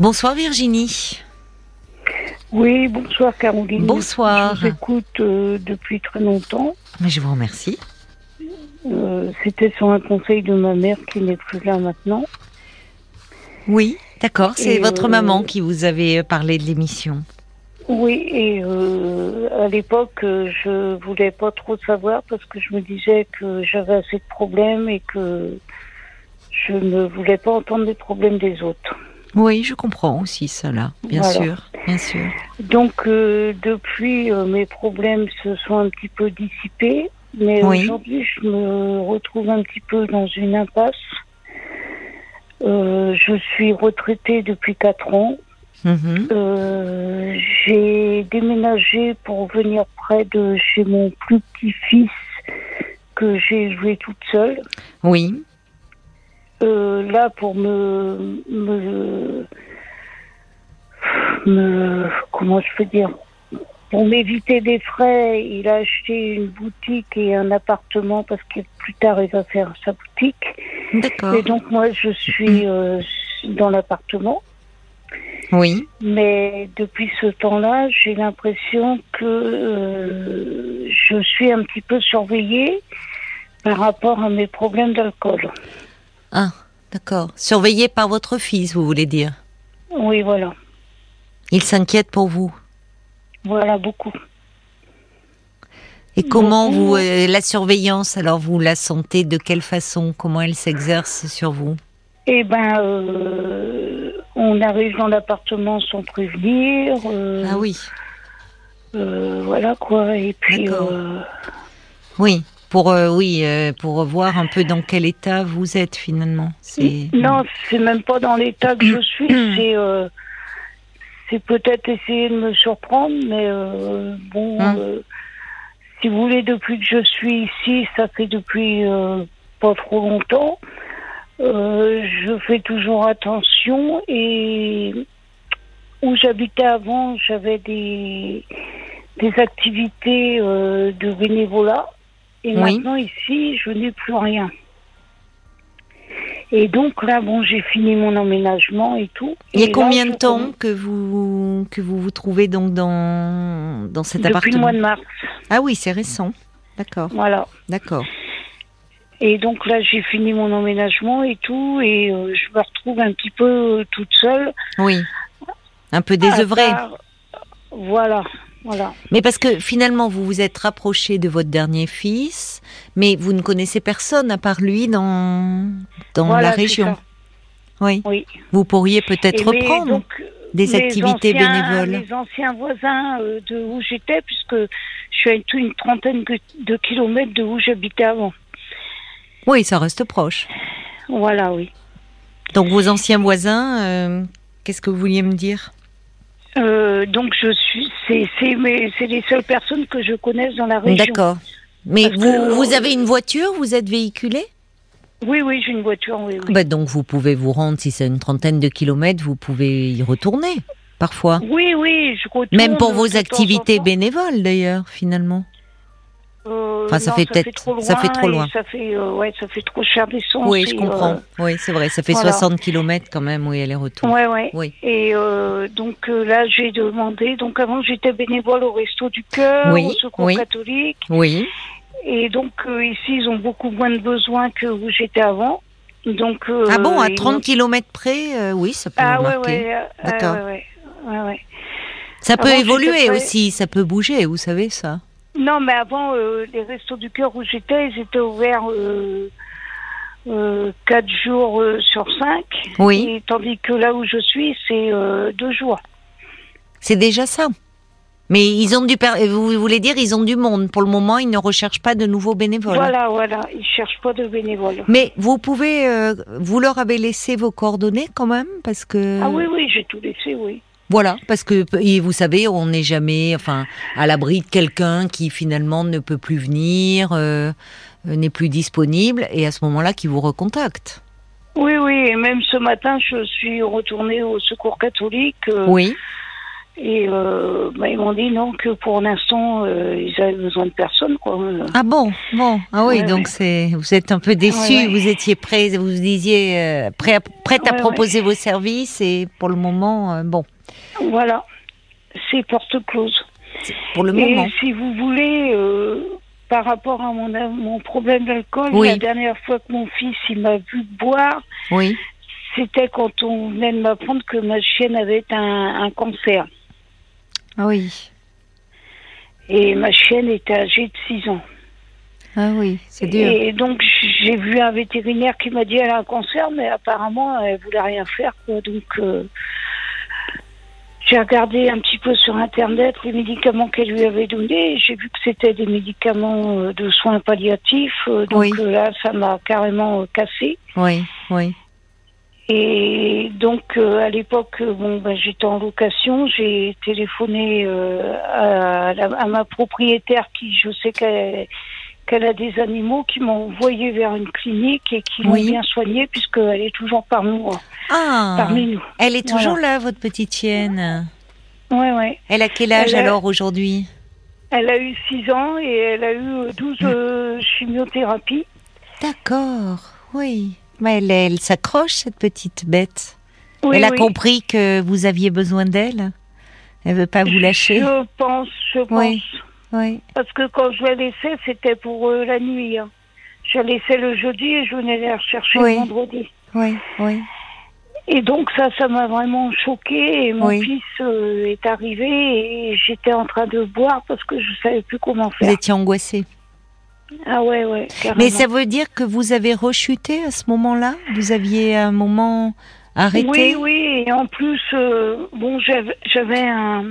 Bonsoir Virginie. Oui, bonsoir Caroline. Bonsoir. Je vous écoute euh, depuis très longtemps. Mais je vous remercie. Euh, C'était sur un conseil de ma mère qui n'est plus là maintenant. Oui, d'accord. C'est votre euh, maman qui vous avait parlé de l'émission. Oui, et euh, à l'époque, euh, je voulais pas trop savoir parce que je me disais que j'avais assez de problèmes et que je ne voulais pas entendre les problèmes des autres. Oui, je comprends aussi cela, bien Voilà. sûr, bien sûr. Donc euh, depuis, euh, mes problèmes se sont un petit peu dissipés, mais Oui. aujourd'hui, je me retrouve un petit peu dans une impasse. Euh, je suis retraitée depuis quatre ans. Mhm. J'ai déménagé pour venir près de chez mon plus petit fils que j'ai élevé toute seule. Oui, Euh, là, pour me, me, me, comment je peux dire, pour m'éviter des frais, il a acheté une boutique et un appartement parce que plus tard il va faire sa boutique. d'accord. Et donc moi, je suis euh, dans l'appartement. Oui, Mais depuis ce temps-là, j'ai l'impression que euh, je suis un petit peu surveillée par rapport à mes problèmes d'alcool. Ah, d'accord. Surveillé par votre fils, vous voulez dire Oui, voilà. Il s'inquiète pour vous. Voilà, beaucoup. Et comment Beaucoup. vous euh, la surveillance alors vous la sentez de quelle façon? Comment elle s'exerce sur vous? Eh ben, euh, on arrive dans l'appartement sans prévenir. euh, Ah oui, voilà quoi. Et puis, oui. Pour euh, oui, euh, pour voir un peu dans quel état vous êtes finalement. Non, c'est même pas dans l'état que je suis. c'est, euh, c'est peut-être essayer de me surprendre, mais bon, Hum. euh, si vous voulez, depuis que je suis ici, ça fait depuis pas trop longtemps. Je fais toujours attention et où j'habitais avant, j'avais des, des activités de bénévolat et Oui. maintenant ici, je n'ai plus rien. Et donc là, bon, j'ai fini mon emménagement et tout. Il y a combien de temps commence- que vous que vous vous trouvez donc dans dans cet Depuis le appartement mois de mars. Ah oui, c'est récent. D'accord, Voilà. d'accord. Et donc là, j'ai fini mon emménagement et tout, et euh, je me retrouve un petit peu euh, toute seule. Oui, un peu désœuvré. À part- Voilà, voilà. Mais parce que finalement, vous vous êtes rapproché de votre dernier fils, mais vous ne connaissez personne à part lui dans dans Voilà, la région. Oui. Oui. Vous pourriez peut-être reprendre donc, des activités anciens- bénévoles. Les anciens voisins euh, de où j'étais, puisque je suis à une, une trentaine de kilomètres de où j'habitais avant. Oui, ça reste proche. Voilà, oui. Donc vos anciens voisins, euh, qu'est-ce que vous vouliez me dire? Euh, donc je suis, c'est les seules personnes que je connaisse dans la région. D'accord. Mais Parce vous, que- vous avez une voiture, vous êtes véhiculé? Oui, oui, j'ai une voiture, oui. oui. Bah, Donc vous pouvez vous rendre, si c'est une trentaine de kilomètres, vous pouvez y retourner, parfois. Oui, oui, je retourne. Même pour vos activités bénévoles, d'ailleurs, finalement. Euh, Enfin, ça non, fait peut-être- trop ça fait trop loin. Ça fait, euh, ouais, ça fait trop cher d'essence. Oui, je comprends. euh, Oui, c'est vrai, ça fait voilà. 60 kilomètres quand même, oui, aller-retour. ouais, ouais. Oui. Et euh, donc là, j'ai demandé. Donc avant, j'étais bénévole au Resto du Cœur, Oui, au Secours oui. catholique. Oui, Et donc ici, ils ont beaucoup moins de besoins que où j'étais avant. Donc ah bon, à ils 30 m'ont- kilomètres près, oui, ça peut Ah ouais, ouais, D'accord. Ça peut Avant, évoluer aussi, ça peut bouger, vous savez ça. Non, mais avant, euh, les restos du cœur où j'étais, ils étaient ouverts euh, euh, quatre jours euh, sur cinq. Oui. Et tandis que là où je suis, c'est euh, deux jours. C'est déjà ça. Mais ils ont du, vous voulez dire, ils ont du monde. Pour le moment, ils ne recherchent pas de nouveaux bénévoles. Voilà, voilà. Ils cherchent pas de bénévoles. Mais vous pouvez, euh, vous leur avez laissé vos coordonnées quand même, parce que. Ah oui, oui, j'ai tout laissé, oui. Voilà, parce que et vous savez, on n'est jamais, enfin, à l'abri de quelqu'un qui finalement ne peut plus venir, euh, euh, n'est plus disponible, et à ce moment-là, qui vous recontacte. Oui, oui. Et même ce matin, je suis retournée au secours catholique. euh, Oui. Et euh, bah, ils m'ont dit non, que pour l'instant, euh, ils avaient besoin de personne. Quoi. Ah bon, bon. Ah oui, Ouais, donc ouais. c'est vous êtes un peu déçu. Ouais. Vous étiez prêt, vous disiez euh, prêt à, prête à proposer vos services et pour le moment, bon, Voilà, c'est porte close. pour le Et moment. si vous voulez, euh, par rapport à mon, mon problème d'alcool, Oui. la dernière fois que mon fils il m'a vu boire, Oui. c'était quand on venait de m'apprendre que ma chienne avait un, un cancer. Ah oui. Et ma chienne était âgée de 6 ans. Ah oui, c'est dur. Et donc j'ai vu un vétérinaire qui m'a dit elle a un cancer, mais apparemment elle voulait rien faire. Quoi. Donc euh, j'ai regardé un petit peu sur internet les médicaments qu'elle lui avait donnés. et J'ai vu que c'était des médicaments euh, de soins palliatifs. euh, donc Oui. euh, là ça m'a carrément cassé. Oui, oui. Et donc euh, à l'époque, bon, ben, j'étais en location, j'ai téléphoné euh, à, la- à ma propriétaire qui, je sais qu'elle qu'elle a des animaux, qui m'ont envoyé vers une clinique et qui Oui. bien soignée puisqu'elle est toujours parmi nous. Ah, Parmi nous. elle est toujours Voilà. là, votre petite chienne. Ouais, ouais. Elle a quel âge a- alors aujourd'hui? Elle a eu 6 ans et elle a eu euh, 12 euh, chimiothérapies. D'accord, oui. Mais elle, elle s'accroche, cette petite bête. Oui, elle a oui. compris que vous aviez besoin d'elle? Elle veut pas vous lâcher? Je pense, je pense. Oui. Oui. Parce que quand je la laissais, c'était pour euh, la nuit. hein. Je la laissais le jeudi et je venais la rechercher Oui. le vendredi. Oui, oui. Et donc ça, ça m'a vraiment choquée. Et mon Oui. fils euh, est arrivé et j'étais en train de boire parce que je savais plus comment Vous faire. étiez angoissée. Ah ouais, ouais, carrément. Mais ça veut dire que vous avez rechuté à ce moment-là? Vous aviez un moment arrêté? Oui, oui. Et en plus, euh, bon, j'avais un,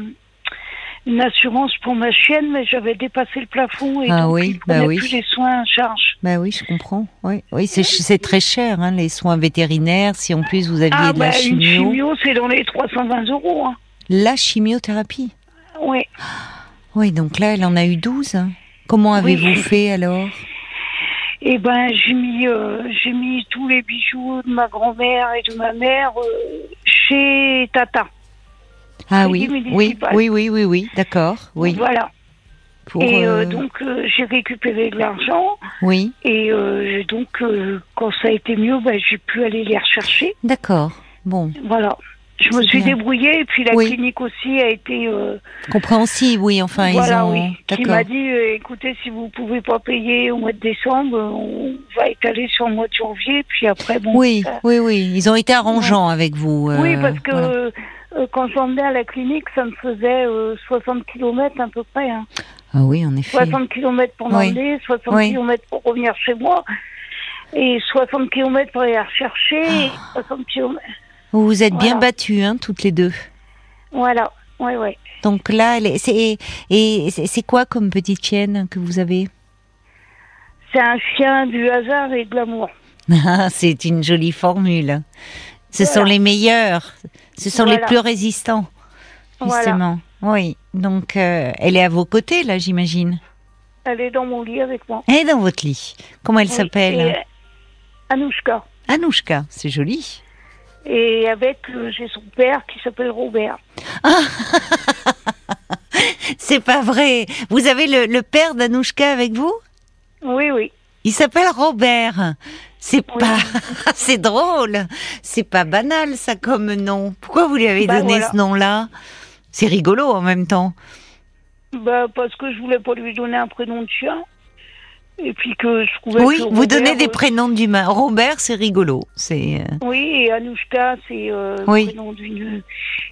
une assurance pour ma chienne, mais j'avais dépassé le plafond et Ah donc oui, bah oui. plus les soins en charge. Bah oui, je comprends. Oui, oui c'est, très cher, hein, les soins vétérinaires. Si en plus vous aviez Ah de la bah, une chimio. chimio, c'est dans les 320 euros. Hein. La chimiothérapie. Oui. Oui, donc là, elle en a eu 12. hein. Comment Oui. avez-vous fait alors? Et ben j'ai mis euh, j'ai mis tous les bijoux de ma grand-mère et de ma mère euh, chez Tata. Ah oui, oui, oui, oui, oui, oui, d'accord. Oui. Voilà. Pour, et euh, euh, donc euh, j'ai récupéré de l'argent Oui, et donc quand ça a été mieux, ben, j'ai pu aller les rechercher. d'accord. Bon, Voilà. Je me suis bien. débrouillée et puis la Oui. clinique aussi a été compréhensible, oui, enfin, voilà ils ont. oui qui m'a dit écoutez si vous pouvez pas payer au mois de décembre on va étaler sur le mois de janvier puis après bon Oui, ça- oui, oui, ils ont été arrangeants avec vous. Oui, parce que voilà. Euh, euh, quand j'emmenais à la clinique, ça me faisait euh, 60 km à peu près. Hein. Ah oui, en effet. 60 km pour Oui. m'emmener, 60 Oui. km pour revenir chez moi, et 60 km pour aller la rechercher, Ah. et 60 km. Vous vous êtes bien battues, hein, toutes les deux. Voilà, ouais, ouais. Donc là, c'est et c'est quoi comme petite chienne que vous avez? C'est un chien du hasard et de l'amour. Ah, C'est une jolie formule. Ce Voilà. sont les meilleurs. Ce sont les plus résistants, Voilà. justement. Oui. Donc, euh, elle est à vos côtés, là, j'imagine. Elle est dans mon lit avec moi. Elle est dans votre lit. Comment elle Oui, s'appelle euh, Anouchka. Anouchka. C'est joli. Et avec, euh, j'ai son père qui s'appelle Robert. C'est pas vrai. Vous avez le, le père d'Anouchka avec vous? Oui, oui. Il s'appelle Robert. C'est Oui. pas, c'est drôle. C'est pas banal ça comme nom. Pourquoi vous lui avez Bah, donné voilà. ce nom-là? C'est rigolo en même temps. Bah, parce que je voulais pas lui donner un prénom de chien. Et puis que je trouvais Oui, que vous donnez des euh, prénoms d'humains. Robert, c'est rigolo. C'est euh, Oui, et Anouchka, c'est euh, Oui. le prénom d'une.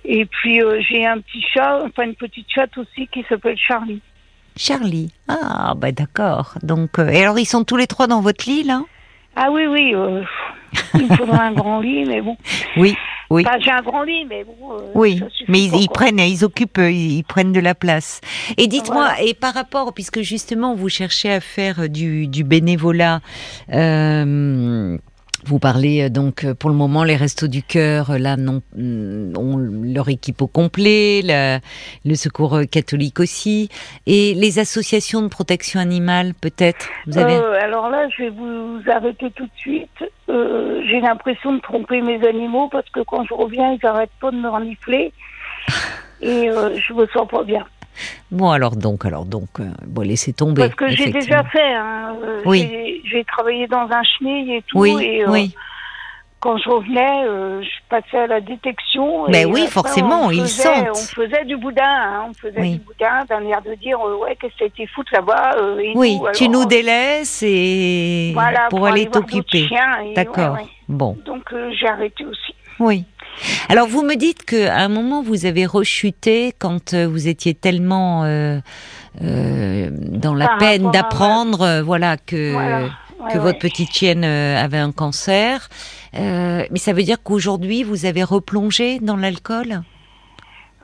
Et puis euh, j'ai un petit chat, enfin une petite chatte aussi qui s'appelle Charlie. Charlie. Ah, bah d'accord. Donc, euh, et alors ils sont tous les trois dans votre lit là? Ah oui, oui, euh, il me faudra un grand lit, mais bon. Oui, oui. Enfin, j'ai un grand lit, mais bon. euh, Oui, mais ils, prennent, ils occupent, euh, ils, ils prennent de la place. Et dites-moi, Voilà. et par rapport, puisque justement vous cherchez à faire du, du bénévolat, euh, vous parlez euh, donc euh, pour le moment les restos du cœur, euh, là non, mm, ont leur équipe au complet, la- le secours euh, catholique aussi, et les associations de protection animale peut-être. Vous avez Euh, alors là, je vais vous arrêter tout de suite. Euh, j'ai l'impression de tromper mes animaux parce que quand je reviens, ils n'arrêtent pas de me renifler. et je me sens pas bien. Bon, alors donc, alors donc, bon, laissez tomber. Parce que j'ai déjà fait. Hein, oui. J'ai travaillé dans un chenil et tout. Oui, et, oui quand je revenais, euh, je passais à la détection. Mais oui, forcément, ils sentent. On faisait du boudin, hein, on faisait du boudin d'un air de dire euh, ouais qu'est-ce que été foutre là-bas. Euh, oui, tu nous délaisses et pour, aller t'occuper. D'accord. Bon. Donc j'ai arrêté aussi. Oui. Alors vous me dites que à un moment vous avez rechuté quand vous étiez tellement dans la peine d'apprendre, voilà que que votre petite chienne avait un cancer. Euh, mais ça veut dire qu'aujourd'hui, vous avez replongé dans l'alcool?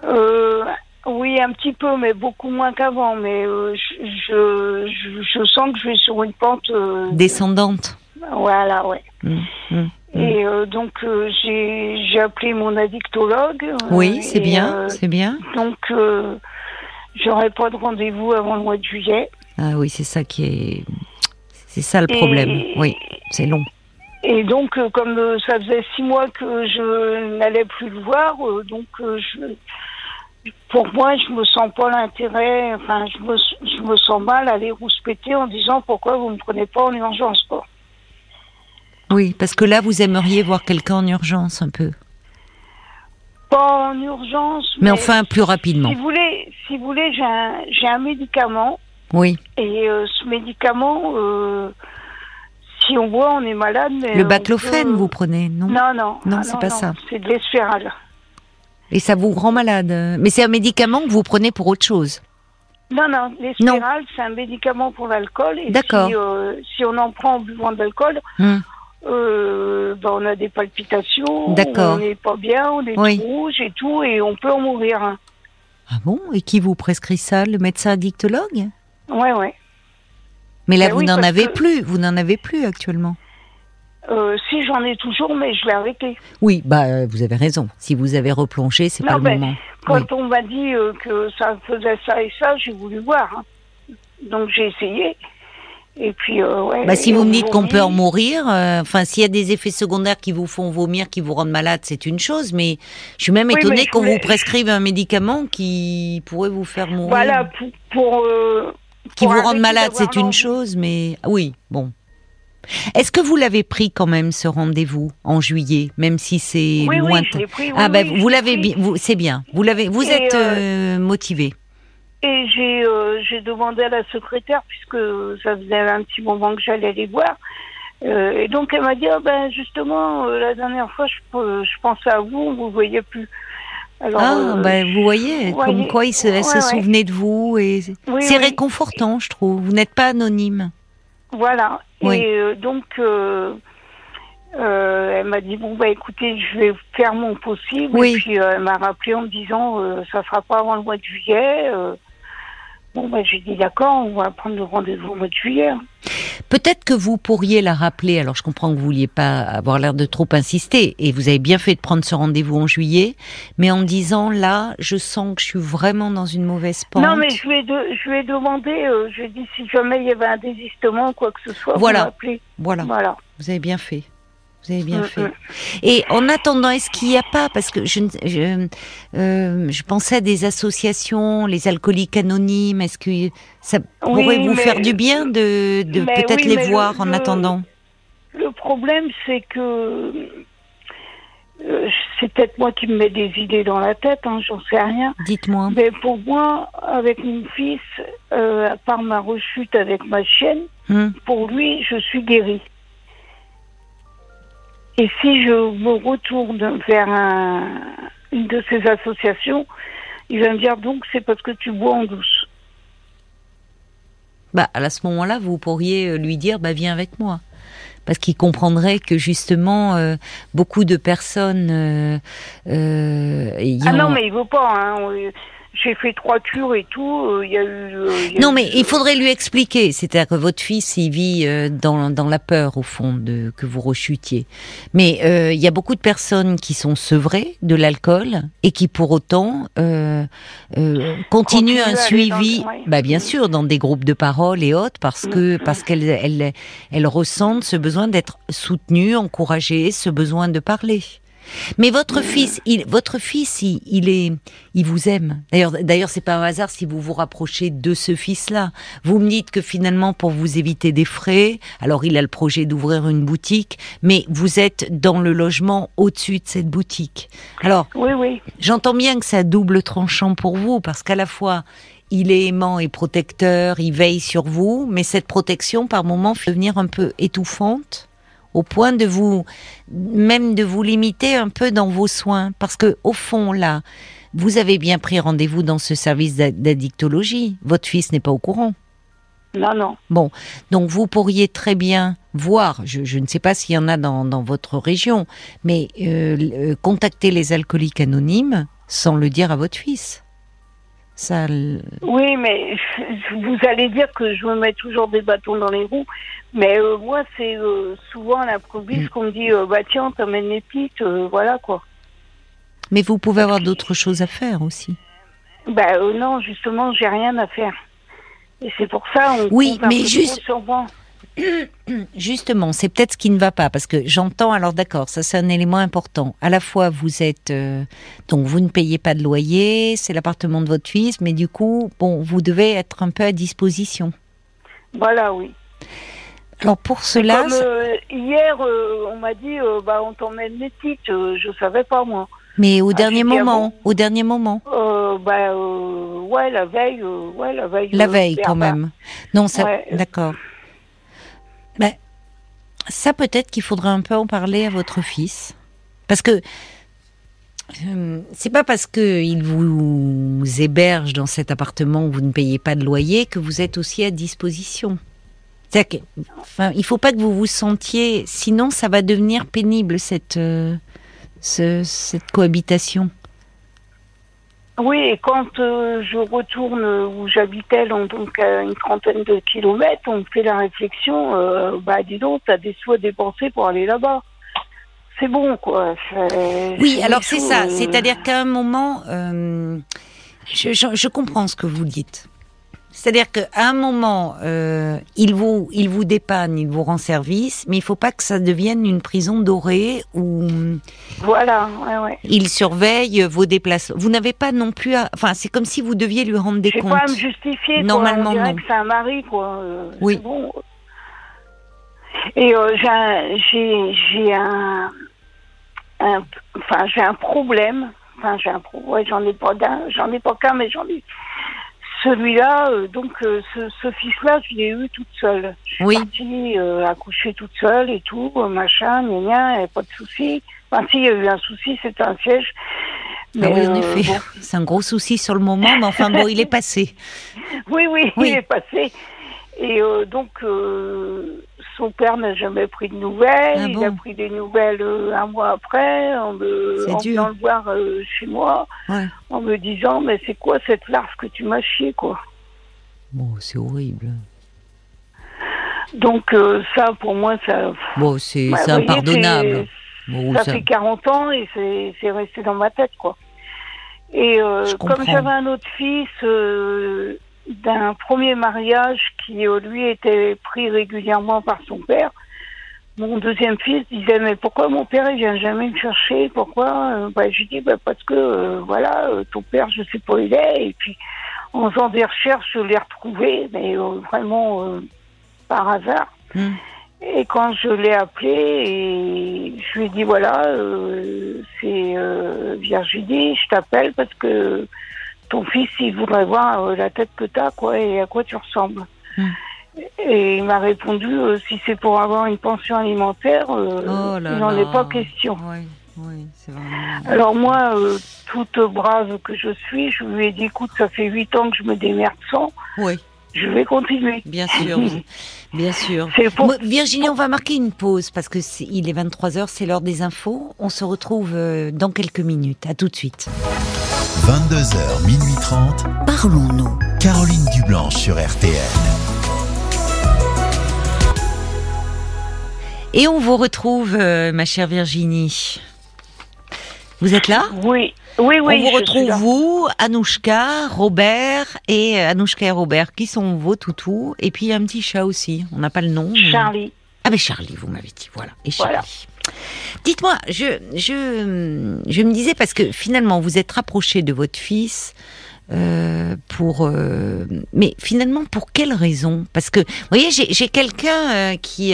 Euh, Oui, un petit peu, mais beaucoup moins qu'avant. Mais euh, je, je, sens que je vais sur une pente... Descendante Voilà, ouais. Mmh, mmh, mmh. Et donc, j'ai appelé mon addictologue. Oui, c'est bien, c'est bien. Donc, j'aurai pas de rendez-vous avant le mois de juillet. Ah oui, c'est ça qui est... C'est ça le problème. Oui, c'est long. Et donc, euh, comme euh, ça faisait six mois que je n'allais plus le voir, euh, donc je, pour moi, je me sens pas l'intérêt, enfin, je me, je me sens mal aller rouspéter en disant pourquoi vous ne me prenez pas en urgence, quoi. Oui, parce que là, vous aimeriez voir quelqu'un en urgence un peu. Pas en urgence. Mais, enfin, plus rapidement. Si vous voulez, si vous voulez j'ai un, un, médicament. Oui. Et ce médicament, si on boit, on est malade. Mais le baclofène, vous prenez, non Non, non. Non, ah c'est pas ça. C'est de l'espérale. Et ça vous rend malade Mais c'est un médicament que vous prenez pour autre chose Non, non. L'espérale, c'est un médicament pour l'alcool. D'accord. Si, euh, si, on en prend en buvant de l'alcool, hum. Euh, ben, on a des palpitations. On n'est pas bien, on est rouge et tout, et on peut en mourir. Ah bon? Et qui vous prescrit ça? Le médecin addictologue? Ouais, ouais. Mais là, ben vous n'en avez plus. Vous n'en avez plus actuellement. Euh, si j'en ai toujours, mais je l'ai arrêté. Oui, bah vous avez raison. Si vous avez replongé, c'est pas le moment. Quand on m'a dit euh, que ça faisait ça et ça, j'ai voulu voir. Hein. Donc j'ai essayé. Et puis, euh, ouais, bah, si vous me dites qu'on peut en mourir, enfin, s'il y a des effets secondaires qui vous font vomir, qui vous rendent malade, c'est une chose. Mais je suis même étonnée qu'on vous prescrive un médicament qui pourrait vous faire mourir. Voilà, pour, pour qui vous rende malade, c'est une chose, mais oui, bon. Est-ce que vous l'avez pris quand même ce rendez-vous en juillet, même si c'est oui, lointain oui, pris, Ah ben vous l'avez bien, c'est bien. Vous l'avez, vous êtes euh, euh, motivé. Et j'ai euh, j'ai demandé à la secrétaire puisque ça faisait un petit moment que j'allais les voir. et donc elle m'a dit ah ben justement la dernière fois je, je pensais à vous, vous voyez plus ah, euh, ben, vous voyez, comme quoi il se, elle se souvenait de vous et c'est réconfortant, je trouve. Vous n'êtes pas anonyme. Voilà. Et euh, donc, euh, elle m'a dit bon bah écoutez, je vais faire mon possible. Et puis elle m'a rappelé en me disant ça sera pas avant le mois de juillet. Bon bah j'ai dit d'accord, on va prendre le rendez-vous au mois de juillet. Peut-être que vous pourriez la rappeler. Alors, je comprends que vous vouliez pas avoir l'air de trop insister, et vous avez bien fait de prendre ce rendez-vous en juillet, mais en disant là, je sens que je suis vraiment dans une mauvaise pente. Non, mais je vais de, je vais demander. Euh, je lui ai dit si jamais il y avait un désistement, quoi que ce soit, voilà. vous Voilà. Voilà. Vous avez bien fait. Vous avez bien mm, fait. Mm. Et en attendant, est-ce qu'il n'y a pas, parce que je, je, euh, je, pensais à des associations, les alcooliques anonymes, est-ce que ça pourrait vous faire du bien de, de peut-être les voir en attendant? Le problème, c'est que euh, c'est peut-être moi qui me mets des idées dans la tête, hein, j'en sais rien. Dites-moi. Mais pour moi, avec mon fils, euh, à part ma rechute avec ma chienne, hmm. pour lui, je suis guérie. Et si je me retourne vers une de ces associations, il va me dire donc c'est parce que tu bois en douce. Bah, à ce moment-là, vous pourriez euh, lui dire bah viens avec moi parce qu'il comprendrait que justement euh, beaucoup de personnes euh, ayant... ah non mais il veut pas hein j'ai fait trois cures et tout. Euh, il y a eu. Euh, non, mais il faudrait lui expliquer. C'est-à-dire que votre fils, il vit euh, dans, dans la peur, au fond, de que vous rechutiez. Mais il y a beaucoup de personnes qui sont sevrées de l'alcool et qui, pour autant, continuent un suivi. Bah, bien sûr, dans des groupes de parole et autres, parce que mm. parce qu'elles elles, elles ressentent ce besoin d'être soutenues, encouragées, ce besoin de parler. Mais votre fils, il, votre fils, il, il est, il vous aime. D'ailleurs, d'ailleurs, c'est pas un hasard si vous vous rapprochez de ce fils-là. Vous me dites que finalement, pour vous éviter des frais, alors il a le projet d'ouvrir une boutique, mais vous êtes dans le logement au-dessus de cette boutique. Alors, Oui, oui. J'entends bien que ça double tranchant pour vous, parce qu'à la fois, il est aimant et protecteur, il veille sur vous, mais cette protection, par moments, fait devenir un peu étouffante, au point de vous, même de vous limiter un peu dans vos soins. Parce que, au fond, là, vous avez bien pris rendez-vous dans ce service d'a- d'addictologie. Votre fils n'est pas au courant. Non, non. Bon, donc vous pourriez très bien voir, je, je ne sais pas s'il y en a dans, dans votre région, mais euh, euh, contacter les alcooliques anonymes sans le dire à votre fils. Ça, Oui, mais vous allez dire que je me mets toujours des bâtons dans les roues. Mais euh, moi, c'est euh, souvent à l'improviste qu'on me dit euh, bah tiens, t'emmènes les petites, euh, voilà quoi. mais vous pouvez avoir d'autres choses à faire aussi. Bah euh, non, justement, j'ai rien à faire. Et c'est pour ça on Oui, compte un mais juste- sur moi. Justement, c'est peut-être ce qui ne va pas, parce que j'entends, alors d'accord, ça c'est un élément important. À la fois, vous êtes, euh, donc vous ne payez pas de loyer, c'est l'appartement de votre fils, mais du coup, bon, vous devez être un peu à disposition. Voilà, oui. Alors pour cela, Comme euh, hier, euh, on m'a dit euh, bah on t'emmène les petites. Euh, je savais pas moi. mais au Ah, dernier moment, au dernier moment. Bah ouais, la veille, ouais, la veille. La veille, quand même. Non, ça, Ouais. d'accord. Ben, ça peut-être qu'il faudrait un peu en parler à votre fils, parce que c'est pas parce que il vous héberge dans cet appartement où vous ne payez pas de loyer que vous êtes aussi à disposition. Que, enfin, il faut pas que vous vous sentiez, sinon ça va devenir pénible cette euh, ce- cette cohabitation. Oui, et quand euh, je retourne où j'habitais, donc à une trentaine de kilomètres, on me fait la réflexion, euh, bah dis donc, t'as des sous à dépenser pour aller là-bas. C'est bon, quoi. Oui, alors c'est ça. euh, C'est-à-dire qu'à un moment, je, je- je comprends ce que vous dites. C'est-à-dire qu'à un moment, euh, il vous, il vous dépanne, il vous rend service, mais il faut pas que ça devienne une prison dorée où Voilà, ouais, ouais. il surveille vos déplacements. Vous n'avez pas non plus, à, enfin, c'est comme si vous deviez lui rendre des comptes. pas à me justifier, quoi. Normalement, On dirait non. que c'est un mari, quoi. Euh, Oui. bon. Et euh, j'ai un, j'ai, enfin, j'ai un problème. Enfin, j'ai un problème. Ouais, j'en ai pas d'un, j'en ai pas qu'un, mais j'en ai. Celui-là, euh, donc, euh, ce, ce fils-là, je l'ai eu toute seule. Je suis Oui. partie euh, accoucher toute seule et tout, euh, machin, avait pas de souci. Enfin, si, il y a eu un souci, c'était un siège. Oui, en effet, bon. c'est un gros souci sur le moment, mais enfin bon, il est passé. Oui, oui, Oui. il est passé. Et donc, son père n'a jamais pris de nouvelles. Ah il bon a pris des nouvelles euh, un mois après, en, me, en venant le voir euh, chez moi, Ouais. en me disant Mais c'est quoi cette larve que tu m'as chié, quoi? Bon, c'est horrible. Donc, euh, ça, pour moi, ça. Bon, c'est bah, impardonnable. Bon, ça, ça- fait 40 ans et c'est resté dans ma tête, quoi. Et comme j'avais un autre fils d'un premier mariage qui, euh, lui, était pris régulièrement par son père, mon deuxième fils disait mais pourquoi mon père il vient jamais me chercher? Pourquoi? Euh, bah, je lui dis bah, parce que euh, voilà ton père je sais pas où il est. Et puis en faisant des recherches je l'ai retrouvé mais euh, vraiment euh, par hasard. Hmm. et quand je l'ai appelé et je lui ai dit voilà euh, c'est euh, Virginie je t'appelle parce que ton fils il voudrait voir euh, la tête que t'as quoi et à quoi tu ressembles Hmm. et il m'a répondu euh, si c'est pour avoir une pension alimentaire euh, Oh il n'en est pas question Oui, oui, c'est vraiment. alors moi euh, toute brave que je suis je lui ai dit écoute ça fait huit ans que je me démerde sans Oui, je vais continuer bien sûr, bien sûr. c'est pour Moi, Virginie, on va marquer une pause parce que c'est- il est 23h, c'est l'heure des infos. On se retrouve dans quelques minutes. À tout de suite. 22h, minuit 30. Parlons-nous. Caroline Dublanche sur RTL. Et on vous retrouve, euh, ma chère Virginie. Vous êtes là? Oui oui oui On vous retrouve, vous, Anouchka, Robert et euh, Anouchka et Robert, qui sont vos toutous. Et puis il y a un petit chat aussi. On n'a pas le nom. mais- Charlie Ah, mais Charlie, vous m'avez dit. Voilà. Et Charlie. Voilà. Dites-moi, je, je, je me disais, parce que finalement, vous êtes rapproché de votre fils. euh, pour euh, mais finalement pour quelle raison? Parce que vous voyez, j'ai quelqu'un euh, qui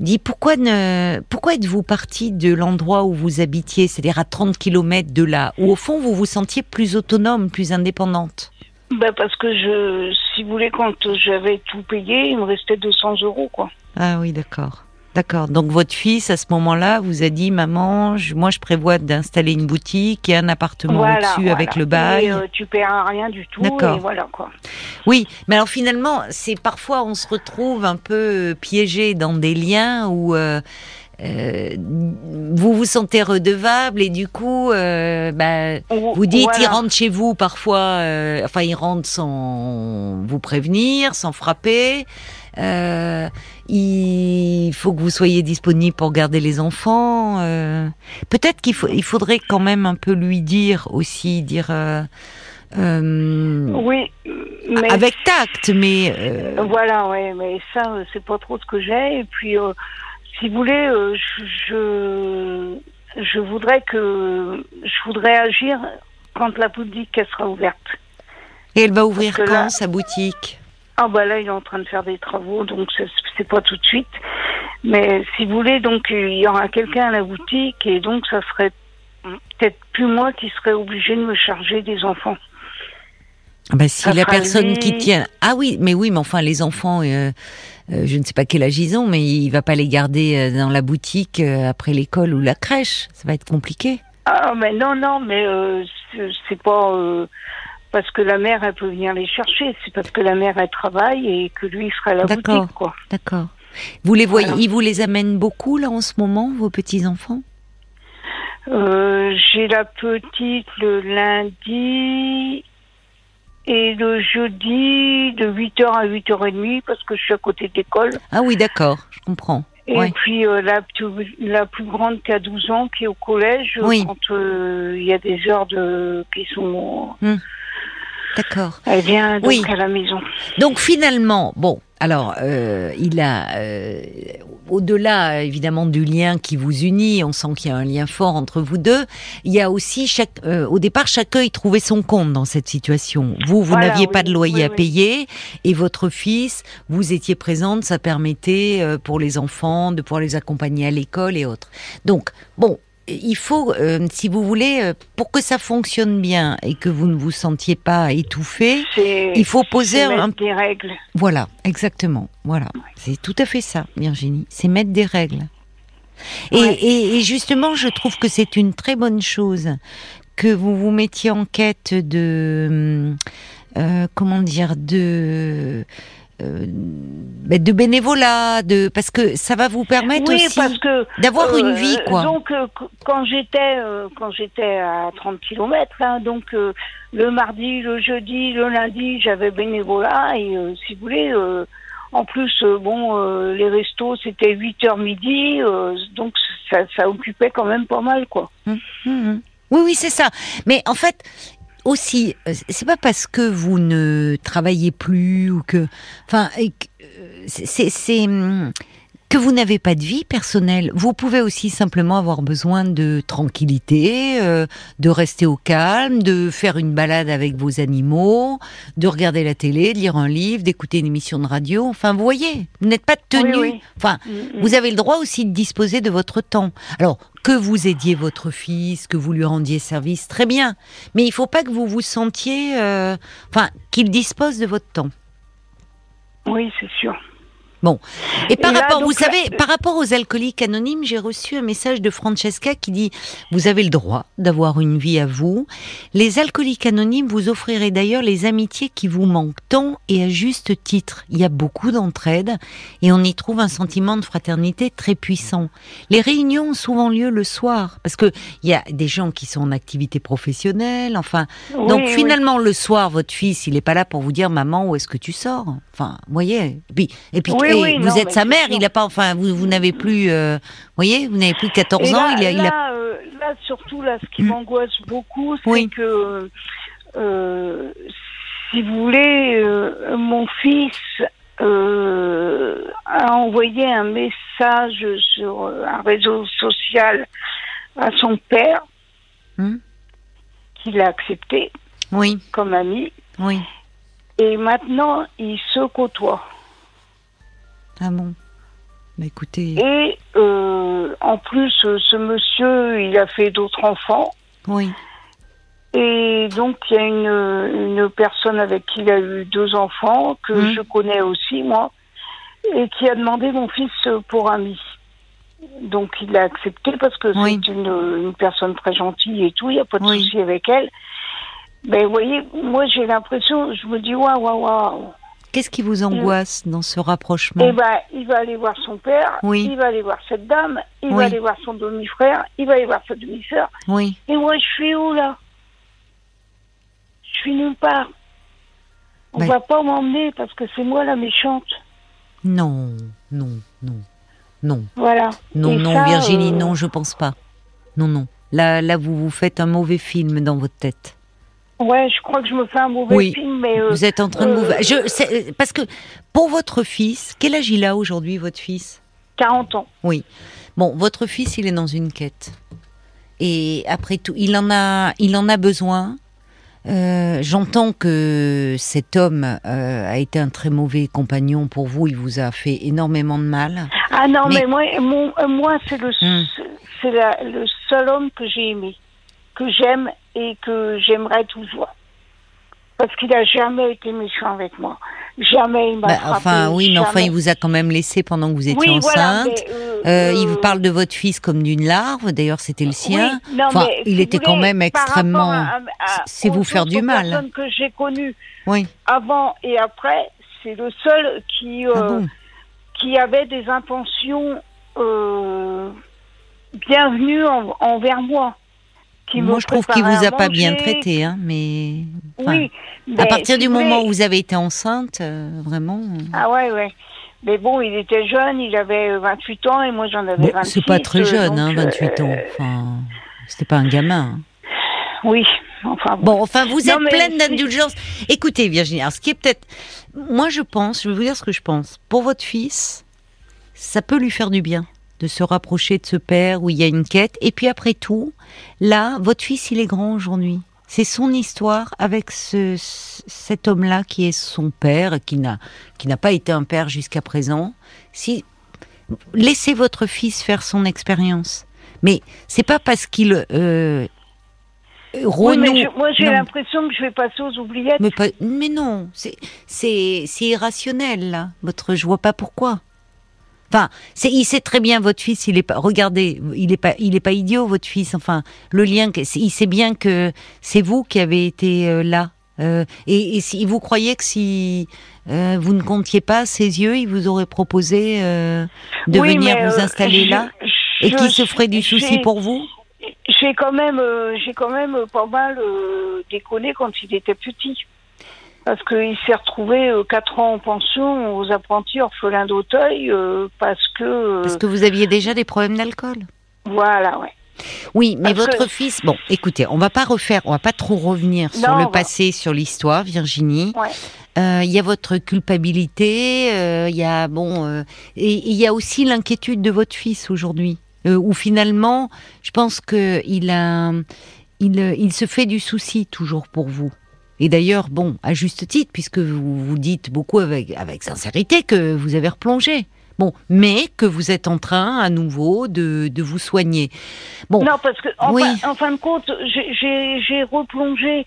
dit pourquoi ne pourquoi êtes-vous parti de l'endroit où vous habitiez, c'est-à-dire à 30 km de là, où au fond vous vous sentiez plus autonome, plus indépendante? Ben parce que je, si vous voulez, quand j'avais tout payé, il me restait 200 euros, quoi. Ah oui, d'accord. D'accord. Donc votre fils, à ce moment-là, vous a dit, maman, je- moi je prévois d'installer une boutique et un appartement Voilà, au-dessus voilà. avec le bail. Et, euh, tu paieras rien du tout, D'accord. et voilà, quoi. Oui, mais alors finalement, c'est parfois on se retrouve un peu piégé dans des liens où euh, euh, vous vous sentez redevable et du coup, euh, bah, vous dites, Voilà. il rentre chez vous parfois, euh, enfin il rentre sans vous prévenir, sans frapper. Euh, il faut que vous soyez disponible pour garder les enfants. euh. Peut-être qu'il il faudrait quand même un peu lui dire aussi, dire. euh, Oui, mais avec tact, mais Voilà, ouais, mais ça, c'est pas trop ce que j'ai. Et puis, si vous voulez, je, je, je voudrais que, je voudrais agir quand la boutique elle sera ouverte. et elle va ouvrir quand là- sa boutique? Ah bah là, il est en train de faire des travaux, donc c'est pas tout de suite. Mais si vous voulez, donc il y aura quelqu'un à la boutique et donc ça serait peut-être plus moi qui serais obligée de me charger des enfants. Ah bah, Si Ça la personne lui. qui tient, ah oui, mais oui, mais enfin les enfants, euh, euh, je ne sais pas quel âge ils ont, mais il va pas les garder euh, dans la boutique euh, après l'école ou la crèche. Ça va être compliqué. Ah mais non non mais c'est- pas parce que la mère elle peut venir les chercher, c'est parce que la mère elle travaille et que lui il sera à la D'accord. boutique quoi. D'accord. Vous les voyez, Voilà. ils vous les amènent beaucoup là en ce moment, vos petits enfants Euh, J'ai la petite le lundi et le jeudi de 8h à 8h30 parce que je suis à côté de l'école. Ah oui, d'accord, je comprends. Et Ouais. puis euh, la, plus- la plus grande qui a 12 ans qui est au collège Oui. quand euh, il y a des heures de qui sont D'accord. elle vient donc Oui. à la maison. Donc finalement, bon, alors euh, il a, euh, au-delà évidemment du lien qui vous unit, on sent qu'il y a un lien fort entre vous deux. Il y a aussi chaque, euh, au départ, chacun y trouvait son compte dans cette situation. Vous, vous Voilà, n'aviez oui, pas de loyer oui, à payer, et votre fils, vous étiez présente, ça permettait euh, pour les enfants de pouvoir les accompagner à l'école et autres. Donc bon. Il faut, euh, si vous voulez, euh, pour que ça fonctionne bien et que vous ne vous sentiez pas étouffé, il faut poser un, des règles. voilà, exactement. Voilà, c'est tout à fait ça, Virginie. C'est mettre des règles. Et, Ouais. et- et justement, je trouve que c'est une très bonne chose que vous vous mettiez en quête de, euh, comment dire, de, euh, de bénévolat, de parce que ça va vous permettre oui, aussi parce que d'avoir une euh, vie, quoi. Donc euh, qu- quand j'étais quand j'étais à 30 km, donc euh, le mardi, le jeudi, le lundi, j'avais bénévolat et si vous voulez. en plus, bon, les restos, c'était 8 heures midi, donc ça, ça occupait quand même pas mal, quoi. Mhm. Oui, oui, c'est ça. Mais en fait, aussi, euh, c'est pas parce que vous ne travaillez plus ou que, enfin, euh, c'est, hum, que vous n'avez pas de vie personnelle. Vous pouvez aussi simplement avoir besoin de tranquillité, euh, de rester au calme, de faire une balade avec vos animaux, de regarder la télé, de lire un livre, d'écouter une émission de radio. Enfin, vous voyez, vous n'êtes pas tenu. Oui, oui. Enfin, Mm, vous avez le droit aussi de disposer de votre temps. Alors, que vous aidiez votre fils, que vous lui rendiez service, très bien. Mais il faut pas que vous vous sentiez, euh, enfin, qu'il dispose de votre temps. Oui, c'est sûr. Et par Et là, rapport, vous donc, savez, par rapport aux alcooliques anonymes, j'ai reçu un message de Francesca qui dit Vous avez le droit d'avoir une vie à vous. Les alcooliques anonymes vous offriraient d'ailleurs les amitiés qui vous manquent tant et à juste titre. Il y a beaucoup d'entraide et on y trouve un sentiment de fraternité très puissant. Les réunions ont souvent lieu le soir parce que il y a des gens qui sont en activité professionnelle. Enfin, donc oui. finalement le soir, votre fils, il est pas là pour vous dire maman où est-ce que tu sors? Enfin, voyez. Et puis, et puis Oui, oui, vous non, êtes sa mère, sûr. il a pas. Enfin, vous, vous n'avez plus. euh, voyez, vous n'avez plus 14 Et ans. là, il a, il a- là, euh, là, surtout, là, ce qui m'angoisse beaucoup, c'est Oui. que, euh, si vous voulez, mon fils a envoyé un message sur un réseau social à son père, Hmm. qu'il a accepté Oui, comme ami. oui. Et maintenant, ils se côtoient. Ah bon Bah écoutez, Et euh, en plus, euh, ce monsieur, il a fait d'autres enfants. oui. Et donc, il y a une, une personne avec qui il a eu deux enfants, que Mhm. je connais aussi, moi, et qui a demandé mon fils pour ami. Donc, il l'a accepté parce que Oui. c'est une, une personne très gentille et tout, il n'y a pas de Oui. souci avec elle. Mais vous voyez, moi, j'ai l'impression, je me dis, waouh, waouh, waouh. Qu'est-ce qui vous angoisse dans ce rapprochement Eh ben, il va aller voir son père, Oui. il va aller voir cette dame, il Oui. va aller voir son demi-frère, il va aller voir sa demi-sœur. Oui. Et moi, je suis où là? Je suis nulle part. On Ben- va pas m'emmener parce que c'est moi la méchante. Non, non, non, non, Voilà. non, Et non, ça, Virginie, euh, non, je pense pas. Non, non. Là, là, vous vous faites un mauvais film dans votre tête. Ouais, je crois que je me fais un mauvais Oui. film, mais euh, Vous êtes en train de vous. euh, Je, c'est- parce que pour votre fils, quel âge il a aujourd'hui, votre fils? 40 ans. Oui. Bon, votre fils, il est dans une quête. Et après tout, il en a, il en a besoin. Euh, J'entends que cet homme euh, a été un très mauvais compagnon pour vous. Il vous a fait énormément de mal. Ah non, Mais- mais, moi, mon- moi c'est le, Hmm. c'est la- le seul homme que j'ai aimé, que j'aime et que j'aimerais toujours. Parce qu'il a jamais été méchant avec moi. Jamais il m'a Bah, frappé, enfin, oui, mais enfin, il vous a quand même laissé pendant que vous étiez oui, voilà, enceinte. mais, euh, Euh, il euh, vous parle de votre fils comme d'une larve. D'ailleurs, c'était le sien. Oui, non, Enfin, mais il était quand même extrêmement- c'est vous faire du mal. personnes que j'ai connues Oui. avant et après, c'est le seul qui euh, Ah bon? qui avait des intentions bienvenues en- envers moi. Qui Moi, je trouve qu'il vous a pas bien traité, hein, mais. enfin, Oui, à partir du moment où vous avez été enceinte, euh, vraiment. euh, Ah ouais, ouais. Mais bon, il était jeune, il avait 28 ans et moi j'en avais bon, 26. c'est pas très euh, jeune, hein, donc, 28 ans. euh, Enfin, c'était pas un gamin. hein. Oui, enfin bon. Bon, enfin, vous Non, êtes pleine d'indulgence. Écoutez, Virginie, alors, ce qui est peut-être. Moi, je pense, je vais vous dire ce que je pense. Pour votre fils, ça peut lui faire du bien de se rapprocher de ce père où il y a une quête. Et puis après tout, là, votre fils, il est grand aujourd'hui. C'est son histoire avec ce, ce- cet homme-là qui est son père, qui n'a qui n'a pas été un père jusqu'à présent. Si laissez votre fils faire son expérience, mais c'est pas parce qu'il euh, Oui, mais renoue- je- moi j'ai l'impression que je vais passer aux oubliettes. mais, pas- mais non, c'est c'est c'est irrationnel là. Votre, je vois pas pourquoi. Enfin, c'est il sait très bien votre fils. Il est pas. Regardez, il est pas il est pas idiot votre fils. Enfin, le lien, il sait bien que c'est vous qui avez été euh, là. Euh, et, et si vous croyez que si euh, vous ne comptiez pas ses yeux, il vous aurait proposé euh, de Oui, venir vous euh, installer je- là je- et qui se ferait du souci pour vous? J'ai quand même, euh, j'ai quand même pas mal euh, déconné quand il était petit. Parce qu'il s'est retrouvé euh, quatre ans en pension aux apprentis orphelins d'Auteuil euh, parce que... euh, Parce que vous aviez déjà des problèmes d'alcool. Voilà, ouais. Oui, mais Parce votre que- fils, bon, écoutez, on va pas refaire, on va pas trop revenir sur Non, le va- passé, sur l'histoire, Virginie. Ouais. Euh, Il y a votre culpabilité, euh, il y a bon, euh, et il y a aussi l'inquiétude de votre fils aujourd'hui, où finalement, je pense que il a, il, il se fait du souci toujours pour vous. Et d'ailleurs, bon, à juste titre, puisque vous vous dites beaucoup avec avec sincérité que vous avez replongé. Bon, mais que vous êtes en train à nouveau de, de vous soigner. Bon, Non, parce que en, Oui. fin, en fin de compte, j'ai replongé.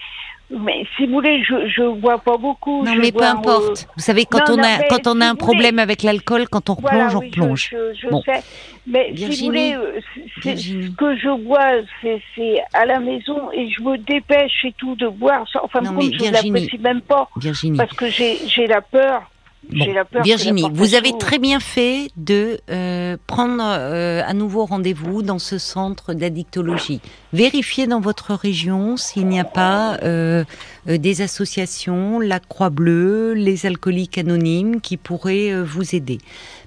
Mais si vous voulez, je je bois pas beaucoup. Non, je mais peu importe. euh, Vous savez, quand non, on non, a quand on si a un problème voulez- avec l'alcool, quand on voilà, replonge, on replonge. Je, je, je Bon. sais. Mais si vous voulez, euh, ce que je bois, c'est c'est à la maison et je me dépêche et tout de boire. ça. En fin de Non, compte, mais je ne Virginie. l'apprécie même pas Virginie. parce que j'ai j'ai la peur. Bon, Virginie, vous avez très bien fait de euh, prendre euh, à nouveau rendez-vous dans ce centre d'addictologie. Vérifiez dans votre région s'il n'y a pas euh, euh, des associations, la Croix-Bleue, les alcooliques anonymes qui pourraient vous aider.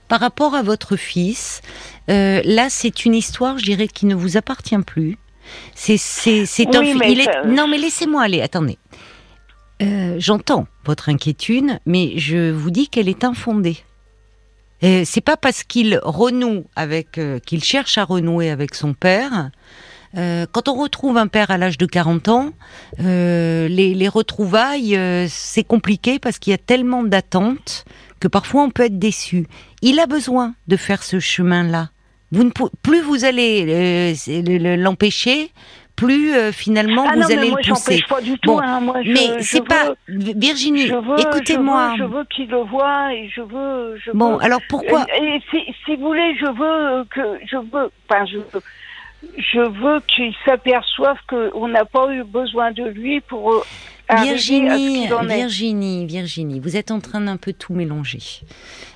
Par rapport à votre fils, là c'est une histoire, je dirais, qui ne vous appartient plus. C'est c'est c'est un Oui, fi- mais il est ça- non mais laissez-moi aller. Attendez. J'entends votre inquiétude, mais je vous dis qu'elle est infondée. C'est pas parce qu'il renoue avec, euh, qu'il cherche à renouer avec son père. Euh, quand on retrouve un père à l'âge de 40 ans, euh, les, les retrouvailles, c'est compliqué parce qu'il y a tellement d'attentes que parfois on peut être déçu. Il a besoin de faire ce chemin-là. Vous ne plus vous allez l'empêcher, plus euh, finalement Ah vous non, mais allez moi, le pousser. pas du tout. Bon, hein. Moi, je, Mais c'est pas Virginie. Écoutez-moi. Je veux, veux qu'il le voie et je veux. Je Bon, veux- alors pourquoi Et, et si, si vous voulez, je veux que je veux. Enfin, je veux. Je veux qu'il s'aperçoive qu'on n'a pas eu besoin de lui pour Virginie. Virginie, Virginie, vous êtes en train d'un peu tout mélanger.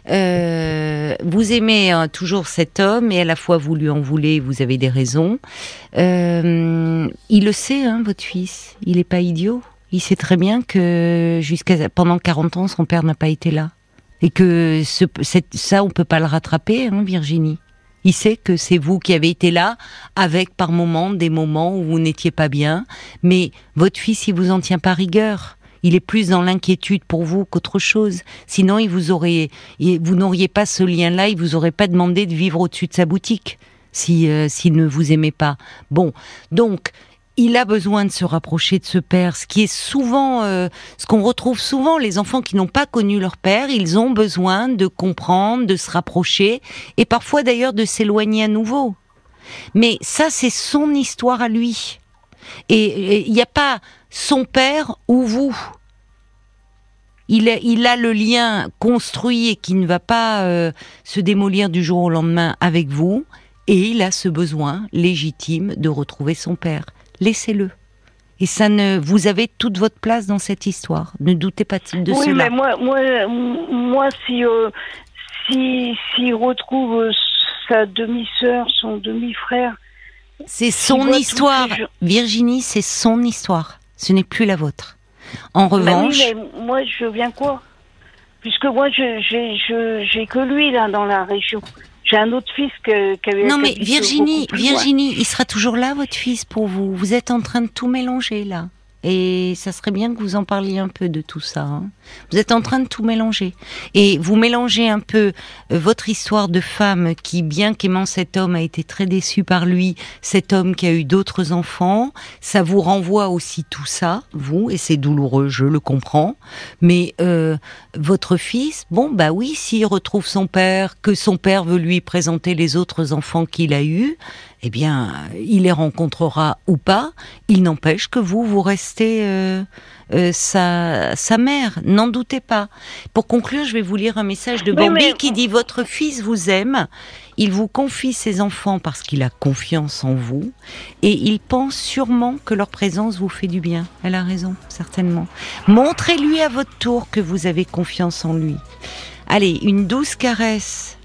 Euh, vous aimez euh, toujours cet homme et à la fois vous lui en voulez, vous avez des raisons. Euh, il le sait, hein, votre fils. Il n'est pas idiot. Il sait très bien que jusqu'à pendant 40 ans, son père n'a pas été là et que ce, cette- ça, on peut pas le rattraper, hein, Virginie. Il sait que c'est vous qui avez été là, avec par moments des moments où vous n'étiez pas bien, mais votre fils, il vous en tient pas rigueur. Il est plus dans l'inquiétude pour vous qu'autre chose. Sinon, il vous aurait, vous n'auriez pas ce lien-là, il vous aurait pas demandé de vivre au-dessus de sa boutique si euh, s'il ne vous aimait pas. Bon, donc il a besoin de se rapprocher de ce père, ce qui est souvent, euh, ce qu'on retrouve souvent, les enfants qui n'ont pas connu leur père, ils ont besoin de comprendre, de se rapprocher, et parfois d'ailleurs de s'éloigner à nouveau. Mais ça, c'est son histoire à lui. Et il n'y a pas son père ou vous. Il a, le lien construit et qui ne va pas euh, se démolir du jour au lendemain avec vous. Et il a ce besoin légitime de retrouver son père. Laissez-le. Et ça ne, vous avez toute votre place dans cette histoire. Ne doutez pas de oui, cela. mais moi, moi, moi, si, euh, si, s'il retrouve sa demi-sœur, son demi-frère, C'est son histoire. Virginie, c'est son histoire. Ce n'est plus la vôtre. En Bah oui, revanche, mais moi, je viens quoi? Puisque moi, j'ai, je, j'ai que lui là dans la région. J'ai un autre fils que, non mais Virginie. Virginie, il sera toujours là, votre fils, pour vous. Vous êtes en train de tout mélanger là. Et ça serait bien que vous en parliez un peu de tout ça. hein. Vous êtes en train de tout mélanger. Et vous mélangez un peu euh, votre histoire de femme qui, bien qu'aimant cet homme, a été très déçue par lui, cet homme qui a eu d'autres enfants. Ça vous renvoie aussi tout ça, vous, et c'est douloureux, je le comprends. Mais euh, votre fils, bon, bah oui, s'il retrouve son père, que son père veut lui présenter les autres enfants qu'il a eus, eh bien, il les rencontrera ou pas. Il n'empêche que vous, vous restez euh, euh, sa, sa mère. N'en doutez pas. Pour conclure, je vais vous lire un message de Bambi mais- qui dit Votre fils vous aime. Il vous confie ses enfants parce qu'il a confiance en vous. Et il pense sûrement que leur présence vous fait du bien. Elle a raison, certainement. Montrez-lui à votre tour que vous avez confiance en lui. Allez, une douce caresse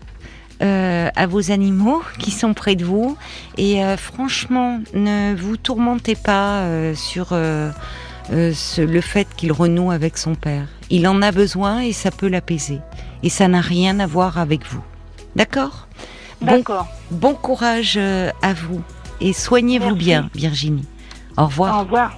euh, à vos animaux qui sont près de vous. Et euh, franchement, ne vous tourmentez pas euh, sur ce- le fait qu'il renoue avec son père. Il en a besoin et ça peut l'apaiser. Et ça n'a rien à voir avec vous. D'accord? Bon, D'accord. bon courage euh, à vous. Et soignez-vous bien, Virginie. Au revoir. Au revoir.